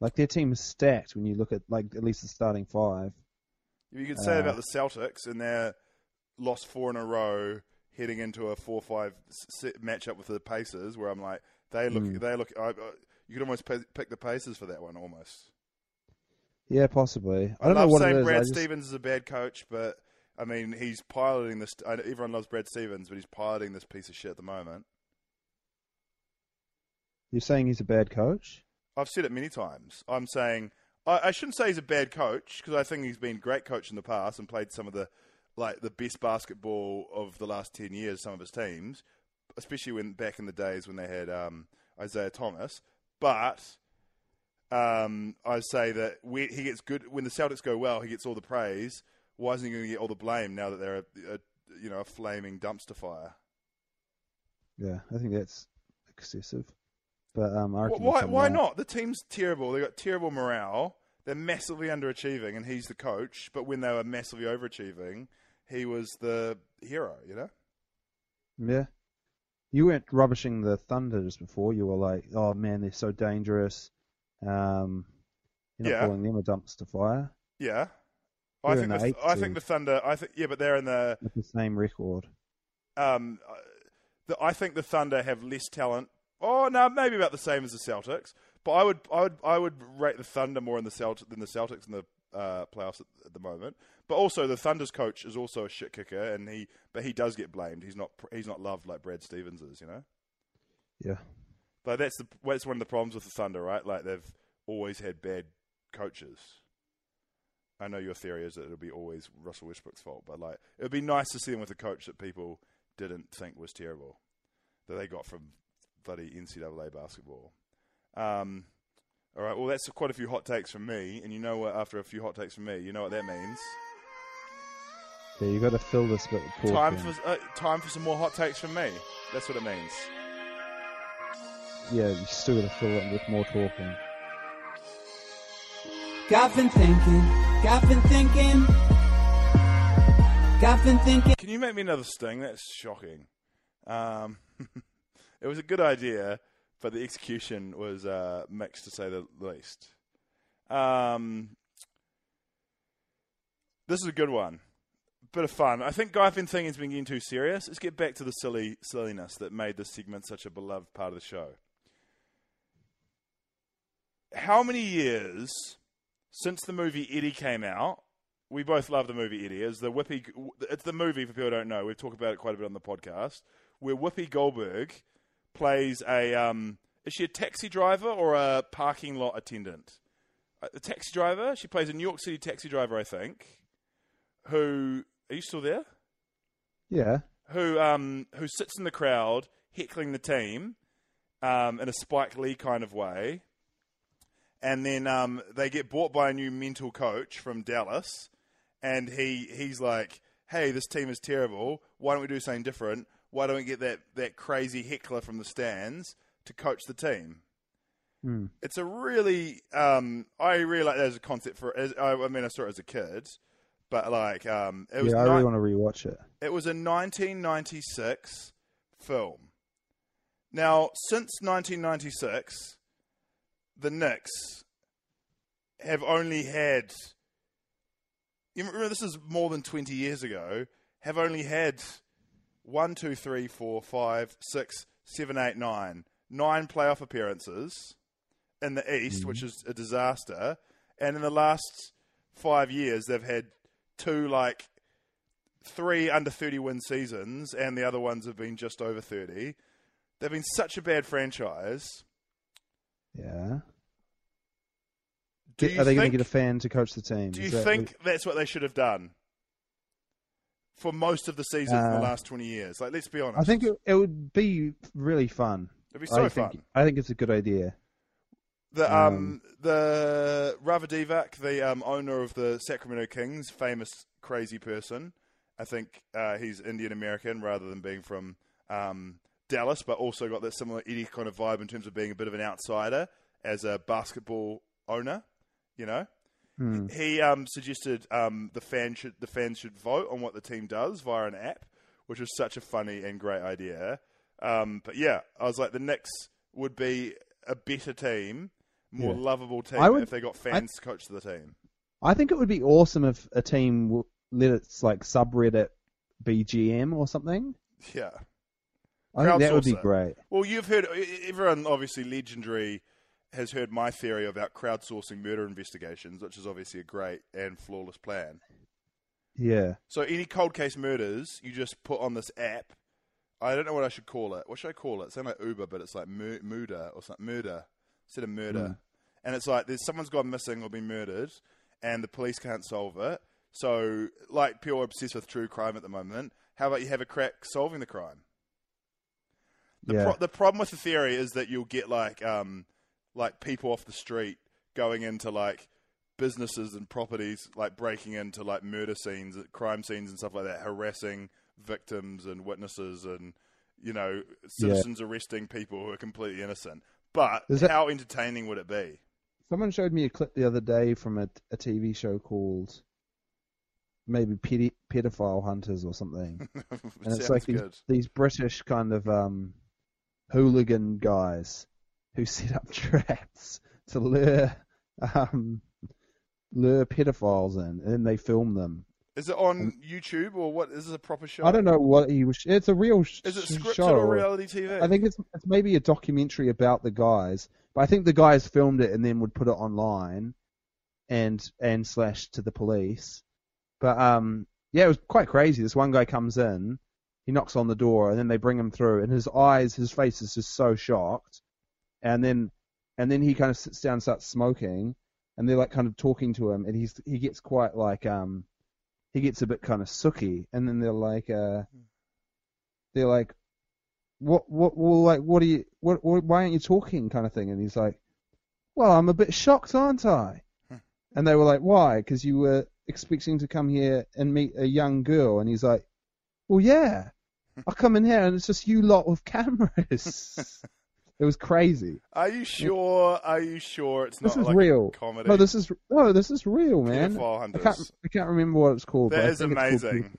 Like their team is stacked when you look at like at least the starting five. You could say uh, about the Celtics and their lost four in a row, heading into a four-five matchup with the Pacers, where I'm like, they look, Mm. they look. I, I, you could almost p- pick the Pacers for that one, almost. Yeah, possibly. I I, don't love know what saying it is. Brad I just- Stevens is a bad coach, but I mean he's piloting this. I, everyone loves Brad Stevens, but he's piloting this piece of shit at the moment. You're saying he's a bad coach? I've said it many times. I'm saying I, I shouldn't say he's a bad coach because I think he's been a great coach in the past and played some of the like the best basketball of the last ten years. Some of his teams, especially when back in the days when they had um, Isaiah Thomas. But um, I say that when he gets good when the Celtics go well, he gets all the praise. Why isn't he going to get all the blame now that they're a, a you know a flaming dumpster fire? Yeah, I think that's excessive. But um, Why? Why not? The team's terrible. They got terrible morale. They're massively underachieving, and he's the coach. But when they were massively overachieving, he was the hero. You know. Yeah. You weren't rubbishing the Thunder just before. You were like, "Oh man, they're so dangerous." Um, you're not Yeah. calling them a dumpster fire Yeah. I think the, the I think the. Thunder. I think yeah, but they're in the. the same record. Um, uh, the, I think the Thunder have less talent. Oh no, maybe about the same as the Celtics. But I would, I would, I would rate the Thunder more in the Celt- than the Celtics in the uh, playoffs at, at the moment. But also, the Thunder's coach is also a shit kicker, and he, but he does get blamed. He's not, he's not loved like Brad Stevens is. You know. Yeah. But that's the that's one of the problems with the Thunder, right? Like they've always had bad coaches. I know your theory is that it'll be always Russell Westbrook's fault, but like it would be nice to see them with a coach that people didn't think was terrible, that they got from bloody NCAA basketball. Um, all right, well that's quite a few hot takes from me, and you know what? After a few hot takes from me, you know what that means. Yeah, you got to fill this bit with Time talking. for uh, time for some more hot takes from me. That's what it means. Yeah, you still got to fill it with more talking. Got been thinking, got been thinking, got been thinking. Can you make me another sting? That's shocking. Um, it was a good idea, but the execution was uh, mixed to say the least. Um, this is a good one. Bit of fun. I think Guy Thinking has been getting too serious. Let's get back to the silly silliness that made this segment such a beloved part of the show. How many years since the movie Eddie came out? We both love the movie Eddie. It's the Whoopi. It's the movie for people who don't know. We've talked about it quite a bit on the podcast. Where Whoopi Goldberg plays a. Um, is she a taxi driver or a parking lot attendant? A taxi driver. She plays a New York City taxi driver, I think. Who are you still there? Yeah. who um, who sits in the crowd heckling the team um, in a Spike Lee kind of way, and then um, they get bought by a new mental coach from Dallas, and he he's like, "Hey, this team is terrible. Why don't we do something different? Why don't we get that that crazy heckler from the stands to coach the team?" Hmm. It's a really um, I really like that as a concept for. As, I, I mean, I saw it as a kid, but like um, it was yeah, I ni- really want to rewatch it. it was a 1996 film. Now, since 1996, the Knicks have only had. You remember, this is more than 20 years ago. Have only had one, two, three, four, five, six, seven, eight, nine, nine playoff appearances in the East, which mm-hmm. is a disaster. And in the last five years, they've had two like three under 30 win seasons, and the other ones have been just over 30. They've been such a bad franchise. Yeah. Get- Are they going to get a fan to coach the team? Do you that- think that's what they should have done for most of the seasons in the Uh, last 20 years? Like, let's be honest. I think it, it would be really fun. It'd be so I think, fun. I think it's a good idea. The um, Um, the Ranadivé, the um, owner of the Sacramento Kings, famous crazy person. I think uh, he's Indian American rather than being from um, Dallas, but also got that similar Eddie kind of vibe in terms of being a bit of an outsider as a basketball owner. You know, Hmm. he um, suggested um, the fan should the fans should vote on what the team does via an app, which was such a funny and great idea. Um, but yeah, I was like, the Knicks would be a better team, more Yeah. lovable team would- if they got I- fans to coach the team. I think it would be awesome if a team w- let its like subreddit BGM or something. Yeah. I think that would be great. Well, you've heard everyone obviously legendary has heard my theory about crowdsourcing murder investigations, which is obviously a great and flawless plan. Yeah. So any cold case murders, you just put on this app. I don't know what I should call it. What should I call it? It's like Uber, but it's like mur- murder or something. Murder instead of murder. Mm. And it's like there's someone's gone missing or been murdered, and the police can't solve it. So, like people are obsessed with true crime at the moment. How about you have a crack solving the crime? The, Yeah. pro- the problem with the theory is that you'll get like um, like people off the street going into like businesses and properties, like breaking into like murder scenes, crime scenes, and stuff like that, harassing victims and witnesses, and you know citizens arresting people who are completely innocent. But that- how entertaining would it be? Someone showed me a clip the other day from a, a TV show called maybe pedi- pedophile hunters or something, and it's like these, these British kind of um, hooligan guys who set up traps to lure um, lure pedophiles in, and then they film them. Is it on YouTube or what? Is this a proper show? I don't know what he was. It's a real Is it scripted show. or reality TV? I think it's, it's maybe a documentary about the guys, but I think the guys filmed it and then would put it online, and and slash to the police. But um, yeah, it was quite crazy. This one guy comes in, he knocks on the door, and then they bring him through, and his eyes, his face is just so shocked, and then and then he kind of sits down, and starts smoking, and they're like kind of talking to him, and he's he gets quite like um, he gets a bit kind of sooky, and then they're like uh, they're like what what well like what are you what, what why aren't you talking? kind of thing and he's like well i'm a bit shocked aren't i? And they were like why? Because you were expecting to come here and meet a young girl and he's like well yeah. I come in here and it's just you lot with cameras it was crazy Are you sure? Are you sure it's not this is like real a comedy? no this is no this is real man I can't. I can't remember what it's called That is think it's amazing.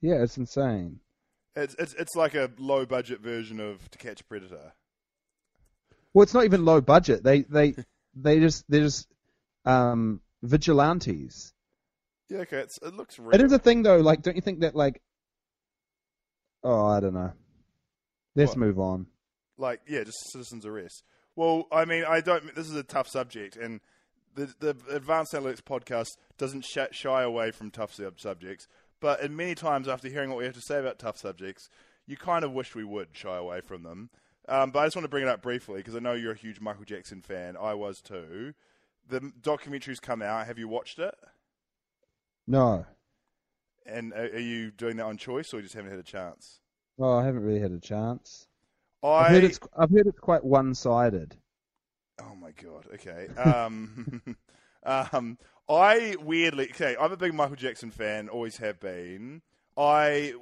Yeah it's insane It's it's it's like a low budget version of To Catch a Predator. Well, it's not even low budget. They they they just they're just um vigilantes. Yeah, okay, it's, it looks real. It is a thing though. Like, don't you think that like? Oh, I don't know. Let's What? move on. Like yeah, just citizens arrest. Well, I mean, I don't. This is a tough subject, and the the Advanced Analytics podcast doesn't sh- shy away from tough sub- subjects. But in many times, after hearing what we have to say about tough subjects, you kind of wish we would shy away from them. Um, but I just want to bring it up briefly because I know you're a huge Michael Jackson fan. I was too. The documentary's come out. Have you watched it? No, And are, are you doing that on choice, or you just haven't had a chance? oh, I haven't really had a chance. I I've heard it's I've heard it's quite one-sided. Oh my god. Okay. Um, um, I weirdly okay. I'm a big Michael Jackson fan. Always have been. I,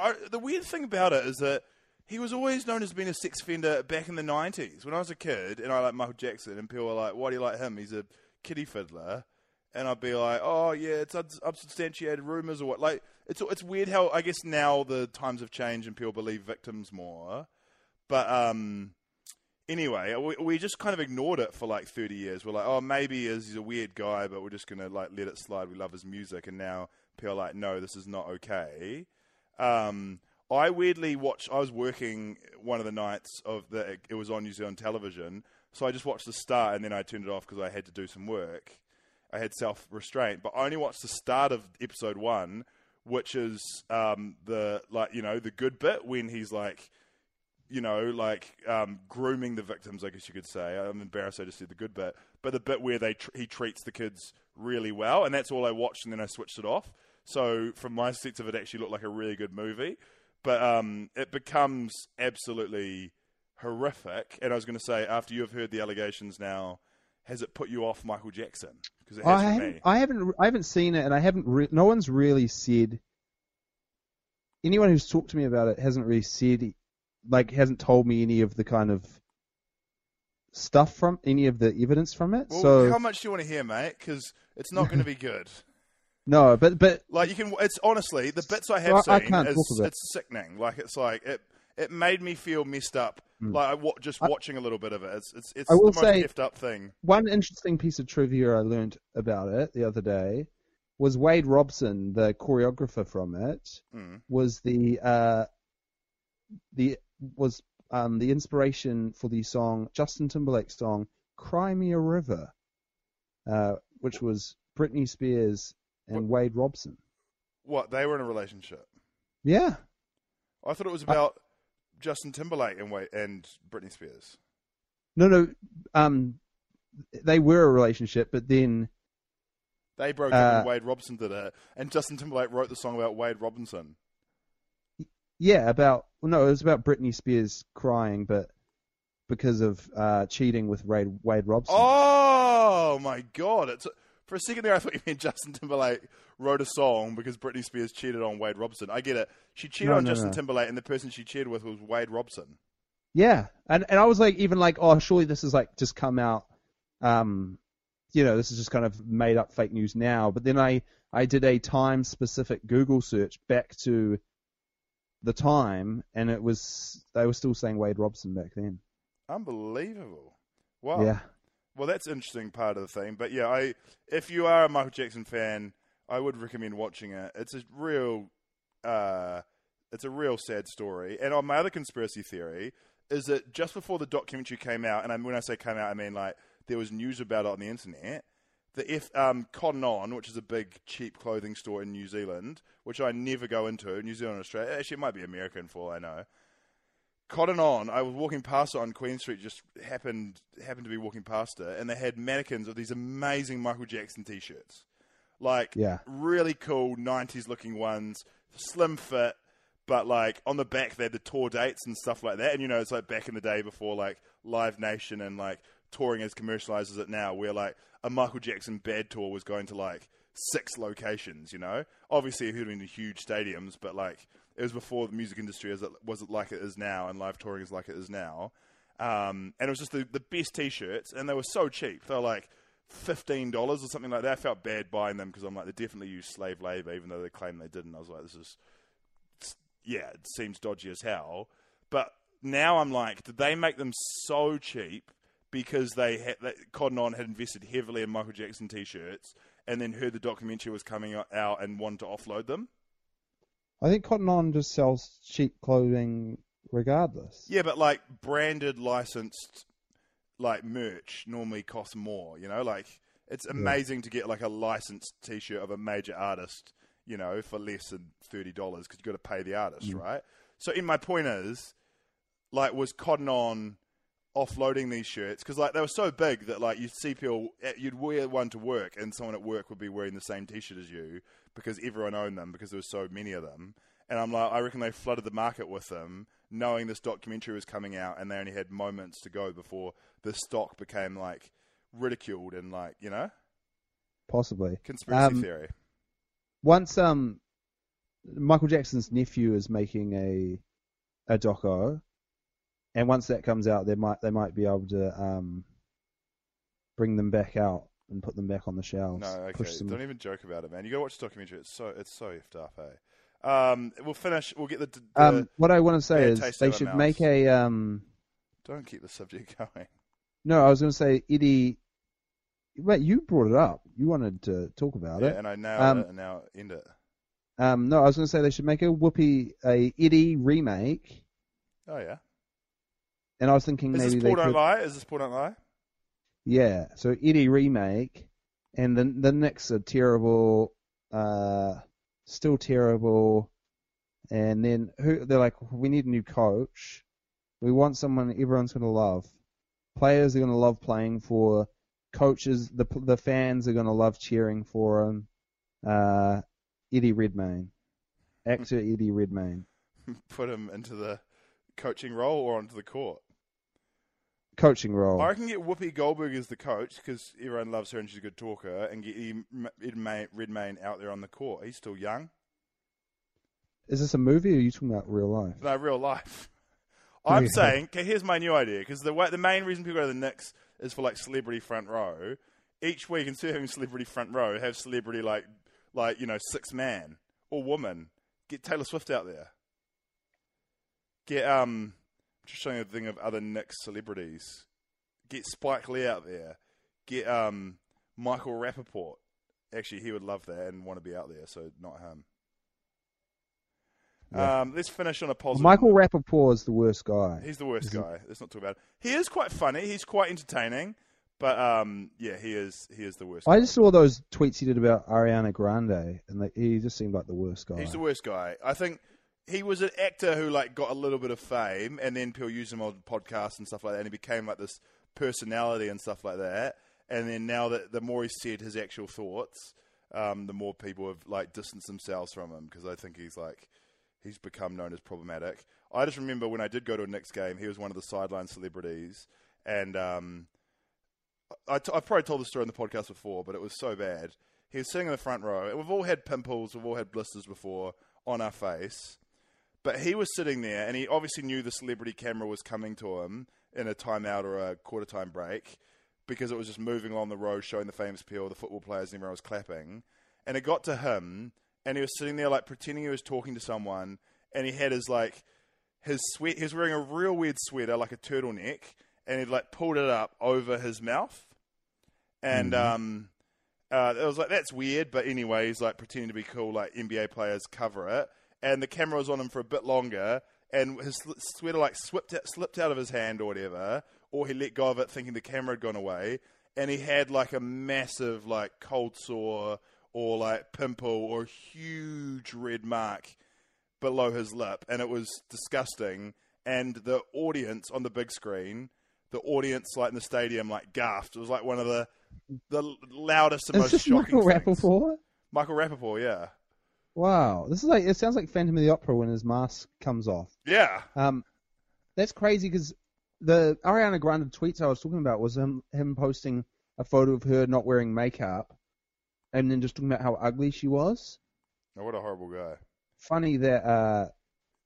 I the weird thing about it is that he was always known as being a sex offender back in the '90s. When I was a kid, and I like Michael Jackson, and people were like, "Why do you like him? He's a kitty fiddler." And I'd be like, "Oh yeah, it's unsubstantiated rumors or what?" Like, it's it's weird how I guess now the times have changed and people believe victims more. But um, anyway, we, we just kind of ignored it for like 30 years. We're like, oh, maybe he he's a weird guy, but we're just going to like let it slide. We love his music. And now people are like, no, this is not okay. Um, I weirdly watched, I was working one of the nights of the, it was on New Zealand television. So I just watched the start and then I turned it off because I had to do some work. I had self restraint, but I only watched the start of episode one, which is um, the like you know the good bit when he's like you know, like um, grooming the victims, I guess you could say. I'm embarrassed I just said the good bit, but the bit where they tr- he treats the kids really well, and that's all I watched, and then I switched it off. So from my sense of it, actually looked like a really good movie, but um, it becomes absolutely horrific. And I was going to say, after you have heard the allegations now, has it put you off Michael Jackson? Because it has I haven't, me. I haven't I haven't seen it, and I haven't. Re- no one's really said. Anyone who's talked to me about it hasn't really said, like, hasn't told me any of the kind of stuff from any of the evidence from it. well, so how much do you want to hear, mate? Because it's not going to be good. no, but but Like you can, it's honestly the bits I have I seen can't is it. it's sickening. Like it's like it, it made me feel messed up. Like I wa- just watching a little bit of it. It's it's it's. I will the most say- effed up thing. one interesting piece of trivia I learned about it the other day was Wade Robson, the choreographer from it, Mm. was the uh, the was um, the inspiration for the song Justin Timberlake's song "Cry Me a River," uh, which was Britney Spears and Wade Robson. What they were in a relationship. Yeah, I thought it was about Justin Timberlake and Wade, and Britney Spears. no, no, um, they were a relationship, but then They broke up Uh, and Wade Robson did it, and Justin Timberlake wrote the song about Wade Robinson. Yeah, about well, no, it was about Britney Spears crying, but because of uh, cheating with Wade, Wade Robson. Oh my god! It's for a second there I thought you meant Justin Timberlake wrote a song because Britney Spears cheated on Wade Robson. I get it. She cheated No, on no, Justin no. Timberlake, and the person she cheated with was Wade Robson. Yeah, and and I was like, even like, oh, surely this is like just come out, um, you know, this is just kind of made up fake news now. But then I I did a time specific Google search back to the time, and it was they were still saying Wade Robson back then. Unbelievable. Wow. Yeah, Well, that's an interesting part of the thing. But yeah, I if you are a Michael Jackson fan, I would recommend watching it. It's a real, uh, it's a real sad story. And on my other conspiracy theory is that just before the documentary came out, and when I say came out, I mean like there was news about it on the internet. The F um, Cotton On, which is a big cheap clothing store in New Zealand, which I never go into, New Zealand, Australia. Actually, it might be American for all I know. Cotton On, I was walking past it on Queen Street, just happened happened to be walking past it, and they had mannequins of these amazing Michael Jackson t-shirts, like Yeah. really cool '90s looking ones, slim fit, but like on the back they had the tour dates and stuff like that. And you know, it's like back in the day before like Live Nation and like touring as commercialized as it now, where like a Michael Jackson bad tour was going to like six locations. You know, obviously it would been huge stadiums, but like it was before the music industry as it was like it is now, and live touring is like it is now. Um, and it was just the, the best t-shirts, and they were so cheap. They were like fifteen dollars or something like that. I felt bad buying them because I'm like they definitely use slave labor, even though they claim they didn't. I was like, this is yeah, it seems dodgy as hell. But now I'm like, did they make them so cheap because they had that Cotton On had invested heavily in Michael Jackson t-shirts, and then heard the documentary was coming out and wanted to offload them? I think Cotton On just sells cheap clothing regardless. Yeah, but like branded, licensed, like merch normally costs more. You know, like it's amazing to get like a licensed T-shirt of a major artist. You know, for less than thirty dollars because you got to pay the artist, mm. right? So, in my point is, like, was Cotton On offloading these shirts because like they were so big that like you'd see people, eh, you'd wear one to work, and someone at work would be wearing the same T-shirt as you because everyone owned them because there was so many of them. And I'm like, I reckon they flooded the market with them, knowing this documentary was coming out, and they only had moments to go before the stock became like ridiculed and like you know Possibly. conspiracy Um, theory. Once um, Michael Jackson's nephew is making a a doco, and once that comes out, they might they might be able to um, bring them back out and put them back on the shelves. No, okay. Push some- Don't even joke about it, man. You got to watch the documentary. It's so it's so effed up, eh? Um, we'll finish. We'll get the. the um, what I want to say is they should make a um. Don't keep the subject going. No, I was going to say Eddie. Wait, you brought it up. You wanted to talk about Yeah, it. and I nailed Um, it, and now end it. Um, no, I was going to say they should make a Whoopi a Eddie remake, Oh yeah. And I was thinking Is maybe this they Paul Don't could. Lie? Is this Paul Don't Lie? Yeah, so Eddie remake, and the the Knicks are terrible, uh, still terrible, and then who they're like, we need a new coach. We want someone everyone's going to love. Players are going to love playing for. Coaches, the the fans are going to love cheering for him. Uh, Eddie Redmayne, actor Eddie Redmayne, Put him into the coaching role or onto the court. Coaching role. I can get Whoopi Goldberg as the coach because everyone loves her and she's a good talker, and get Eddie M- Ed May- Redmayne out there on the court. He's still young. Is this a movie or are you talking about real life? No, real life. I'm Yeah. saying, okay, here's my new idea because the way, the main reason people go to the Knicks is for like celebrity front row. Each week, instead of having celebrity front row, have celebrity like like you know six man or woman. Get Taylor Swift out there. Get um, just showing a thing of other Knicks celebrities. Get Spike Lee out there. Get um Michael Rapaport. Actually, he would love that and want to be out there, so not him. Um, let's finish on a positive. Michael Rapaport is the worst guy. He's the worst guy. Let's not talk about it. He is quite funny. He's quite entertaining. But um, yeah, he is. He is the worst. I guy. just saw those tweets he did about Ariana Grande, and he just seemed like the worst guy. He's the worst guy. I think he was an actor who like got a little bit of fame, and then people used him on podcasts and stuff like that, and he became like this personality and stuff like that. And then now that the more he said his actual thoughts, um, the more people have like distanced themselves from him because I think he's like he's become known as problematic. I just remember when I did go to a Knicks game, he was one of the sideline celebrities, and um, I t- I've probably told the story on the podcast before, but it was so bad. He was sitting in the front row. and We've all had pimples, we've all had blisters before on our face, but he was sitting there, and he obviously knew the celebrity camera was coming to him in a timeout or a quarter time break because it was just moving along the road, showing the famous people, the football players, and everyone was clapping. And it got to him, and he was sitting there like pretending he was talking to someone, and he had his like his sweat. He was wearing a real weird sweater, like a turtleneck, and he'd like pulled it up over his mouth, and um, uh, it was like that's weird. But anyway, he's like pretending to be cool, like NBA players cover it, and the camera was on him for a bit longer, and his sweater like slipped out, slipped out of his hand or whatever, or he let go of it thinking the camera had gone away, and he had like a massive like cold sore or like pimple or huge red mark below his lip, and it was disgusting. And the audience on the big screen, the audience like in the stadium, like gasped. It was like one of the the loudest and Is most this shocking Michael things. Rapaport? Michael Rapaport, yeah, Wow, this is like it sounds like Phantom of the Opera when his mask comes off. yeah. Um, that's crazy because the Ariana Grande tweets I was talking about was him him posting a photo of her not wearing makeup, and then just talking about how ugly she was. Oh, what a horrible guy. Funny that uh,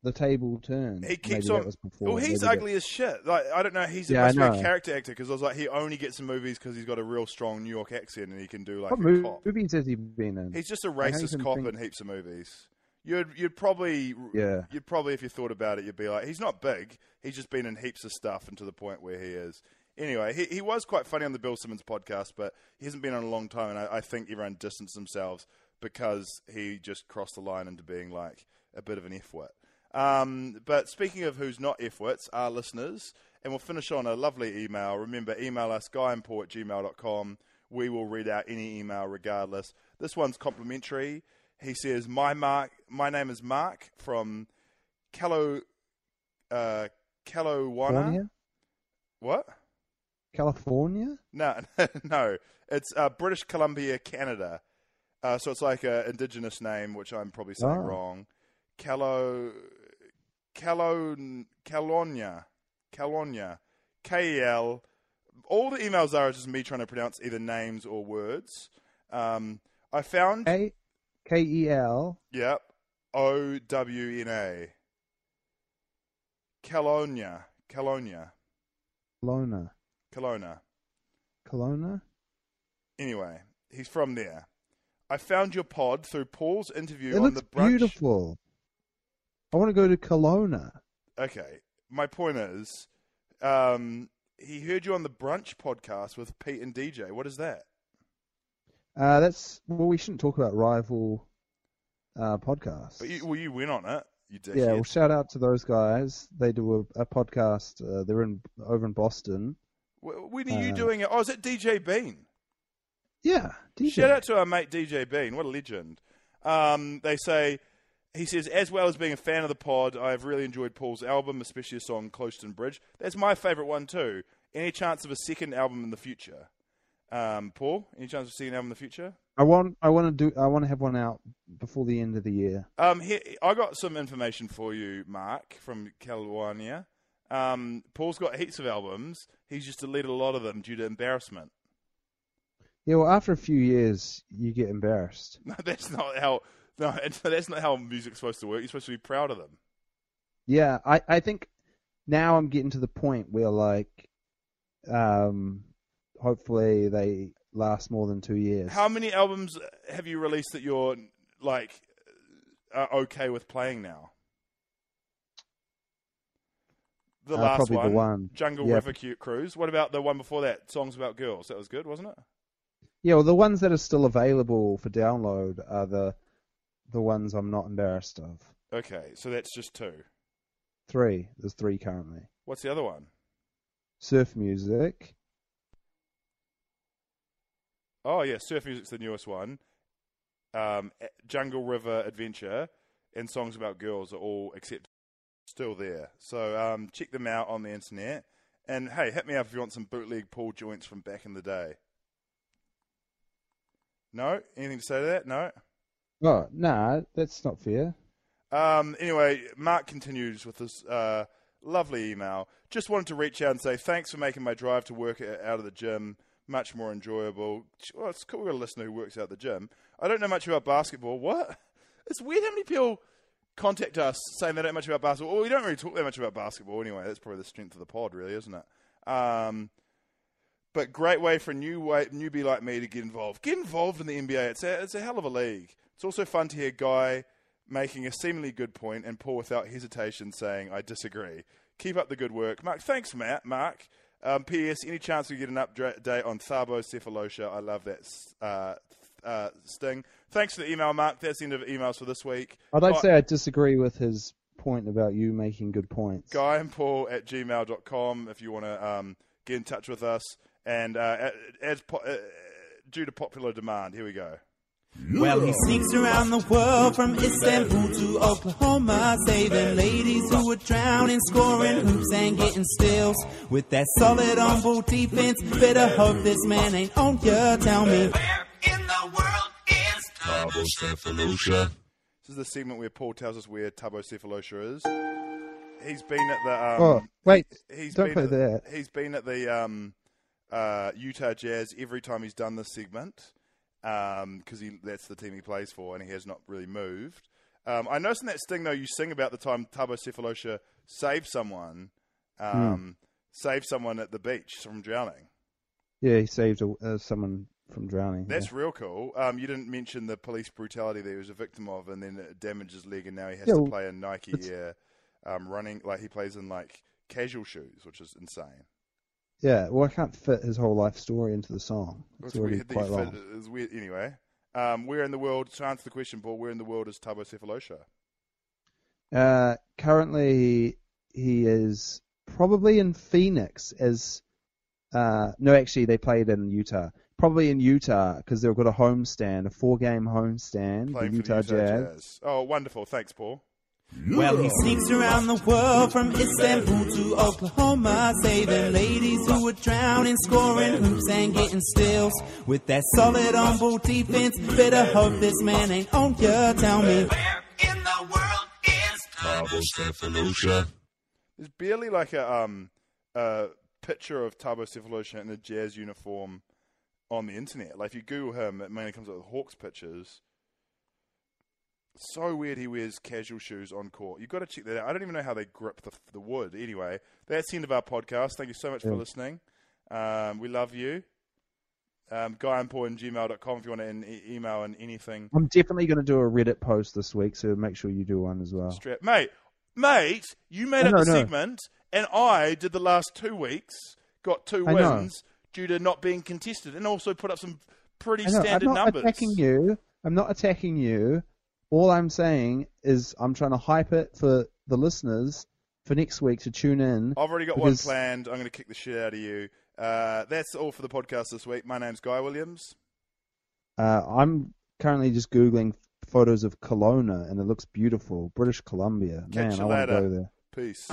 the table turned. He keeps Maybe on. Before. well, he's ugly as shit. Like I don't know. He's Yeah, supposed to be a character actor because I was like, he only gets in movies because he's got a real strong New York accent and he can do like What a cop. movies has he been in? He's just a racist cop think- in heaps of movies. You'd you'd probably Yeah. you'd probably if you thought about it, you'd be like, he's not big. He's just been in heaps of stuff and to the point where he is. Anyway, he he was quite funny on the Bill Simmons podcast, but he hasn't been on a long time, and I, I think everyone distanced themselves because he just crossed the line into being like a bit of an f-wit. Um, but speaking of who's not f-wits, our listeners, and we'll finish on a lovely email. Remember, email us, guyandpaul at gmail.com. We will read out any email regardless. This one's complimentary. He says, "My Mark, my name is Mark from Calo, uh, Calowana. California? What? California? No, no. It's uh, British Columbia, Canada. Uh, so it's like an indigenous name, which I'm probably saying Oh. wrong. Calo, Calo, Calonia, Calonia, K E L. All the emails are just me trying to pronounce either names or words. Um, I found, K K E L. yep, O W N A. Calonia, Calonia, Kelowna. Kelowna. Kelowna? Anyway, he's from there. I found your pod through Paul's interview It on looks the brunch. beautiful. I want to go to Kelowna. Okay, my point is, um, he heard you on the brunch podcast with Pete and DJ. What is that? Uh, that's well, we shouldn't talk about rival uh, podcasts. But you, well, you went on it. You did. yeah, well, shout out to those guys. They do a, a podcast. Uh, they're in over in Boston. When are you uh, doing it? Oh, is it DJ Bean? Yeah, DJ. Shout out to our mate DJ Bean. What a legend. Um, they say, he says, as well as being a fan of the pod, I have really enjoyed Paul's album, especially the song Closton Bridge. That's my favourite one too. Any chance of a second album in the future? Um, Paul, any chance of seeing second album in the future? I want. I want to do. I want to have one out before the end of the year. Um, here, I got some information for you, Mark, from California. Um, Paul's got heaps of albums. He's just deleted a lot of them due to embarrassment. Yeah, well, after a few years, you get embarrassed. No, that's not how. No, that's not how music's supposed to work. You're supposed to be proud of them. Yeah, I, I think now I'm getting to the point where like, um, hopefully they last more than two years. How many albums have you released that you're like are okay with playing now? The Uh, last probably one, the one. Jungle Yeah. River Cute Cruise. What about the one before that? Songs about girls. That was good, wasn't it? Yeah, well, the ones that are still available for download are the the ones I'm not embarrassed of. Okay, so that's just two. Three. There's three currently. What's the other one? Surf music. Oh yeah, Surf Music's the newest one. Um, Jungle River Adventure and songs about girls are all except still there. So um, check them out on the internet. And hey, hit me up if you want some bootleg pool joints from back in the day. No, anything to say to that? No. Oh, nah, that's not fair. Um, anyway, Mark continues with this uh, lovely email. Just wanted to reach out and say thanks for making my drive to work out of the gym much more enjoyable. Well, it's cool. We've got a listener who works out the gym. I don't know much about basketball. What? It's weird how many people contact us saying they don't know much about basketball. Well, we don't really talk that much about basketball anyway. That's probably the strength of the pod, really, isn't it? Um, but great way for a new way, newbie like me to get involved. Get involved in the NBA. It's a, it's a hell of a league. It's also fun to hear Guy making a seemingly good point and Paul without hesitation saying, I disagree. Keep up the good work. Mark, thanks, Matt. Mark. Um, P.S. Any chance we get an update on Thabo Sefolosha? I love that uh, uh, sting. Thanks for the email, Mark. That's the end of emails for this week. I'd like to say I disagree with his point about you making good points. Guy and Paul at gmail.com if you want to um, get in touch with us. And uh, as po- uh, due to popular demand, here we go. Well, he sneaks around the world from Istanbul to Oklahoma, saving ladies who would drowning, scoring hoops and getting steals. With that solid on ball defense, better hope this man ain't on ya. Tell me. Where in the world is Thabo Sefolosha? This is the segment where Paul tells us where Thabo Sefolosha is. He's been at the. Um, Oh, wait, he's don't been play at, that. He's been at the um, uh, Utah Jazz every time he's done this segment because he that's the team he plays for, and he has not really moved. Um, I noticed in that sting though you sing about the time Thabo Sefolosha saved someone, um, saved someone at the beach from drowning. Yeah, he saved a, uh, someone from drowning. That's yeah. real cool. Um, you didn't mention the police brutality that he was a victim of, and then it damaged his leg, and now he has Yeah, to well, play in Nike Air um, running. Like he plays in like casual shoes, which is insane. Yeah, well, I can't fit his whole life story into the song. It's, It's already weird quite long. fit- It's weird. Anyway, um, where in the world? To answer the question, Paul, where in the world is Thabo Sefolosha? Uh, currently, he is probably in Phoenix as. Uh, no, actually, they played in Utah. Probably in Utah because they've got a homestand, a four-game homestand, the Utah, the Utah Jazz. Jazz. Oh, wonderful! Thanks, Paul. Well, he sneaks around the world from Istanbul to Oklahoma, saving ladies who would drowning, scoring hoops and getting steals. With that solid on ball defense, better hope this man ain't on ya. Tell me. Where in the world is Thabo Sefolosha? There's barely like a um a picture of Thabo Sefolosha in a jazz uniform on the internet. Like if you Google him, it mainly comes up with Hawks pictures. So weird he wears casual shoes on court. You've got to check that out. I don't even know how they grip the, the wood. Anyway, that's the end of our podcast. Thank you so much for listening. Um, we love you. Um, Guy and Paul gmail.com if you want to e- email and anything. I'm definitely going to do a Reddit post this week, so make sure you do one as well. Strap. Mate, mate, you made I up know, the no. segment, and I did the last two weeks, got two I know. wins due to not being contested, and also put up some pretty know, standard I'm not numbers. attacking you. I'm not attacking you. All I'm saying is I'm trying to hype it for the listeners for next week to tune in. I've already got because- one planned. I'm going to kick the shit out of you. Uh, that's all for the podcast this week. My name's Guy Williams. Uh, I'm currently just googling photos of Kelowna, and it looks beautiful. British Columbia. Catch Man, I want to go there. Peace.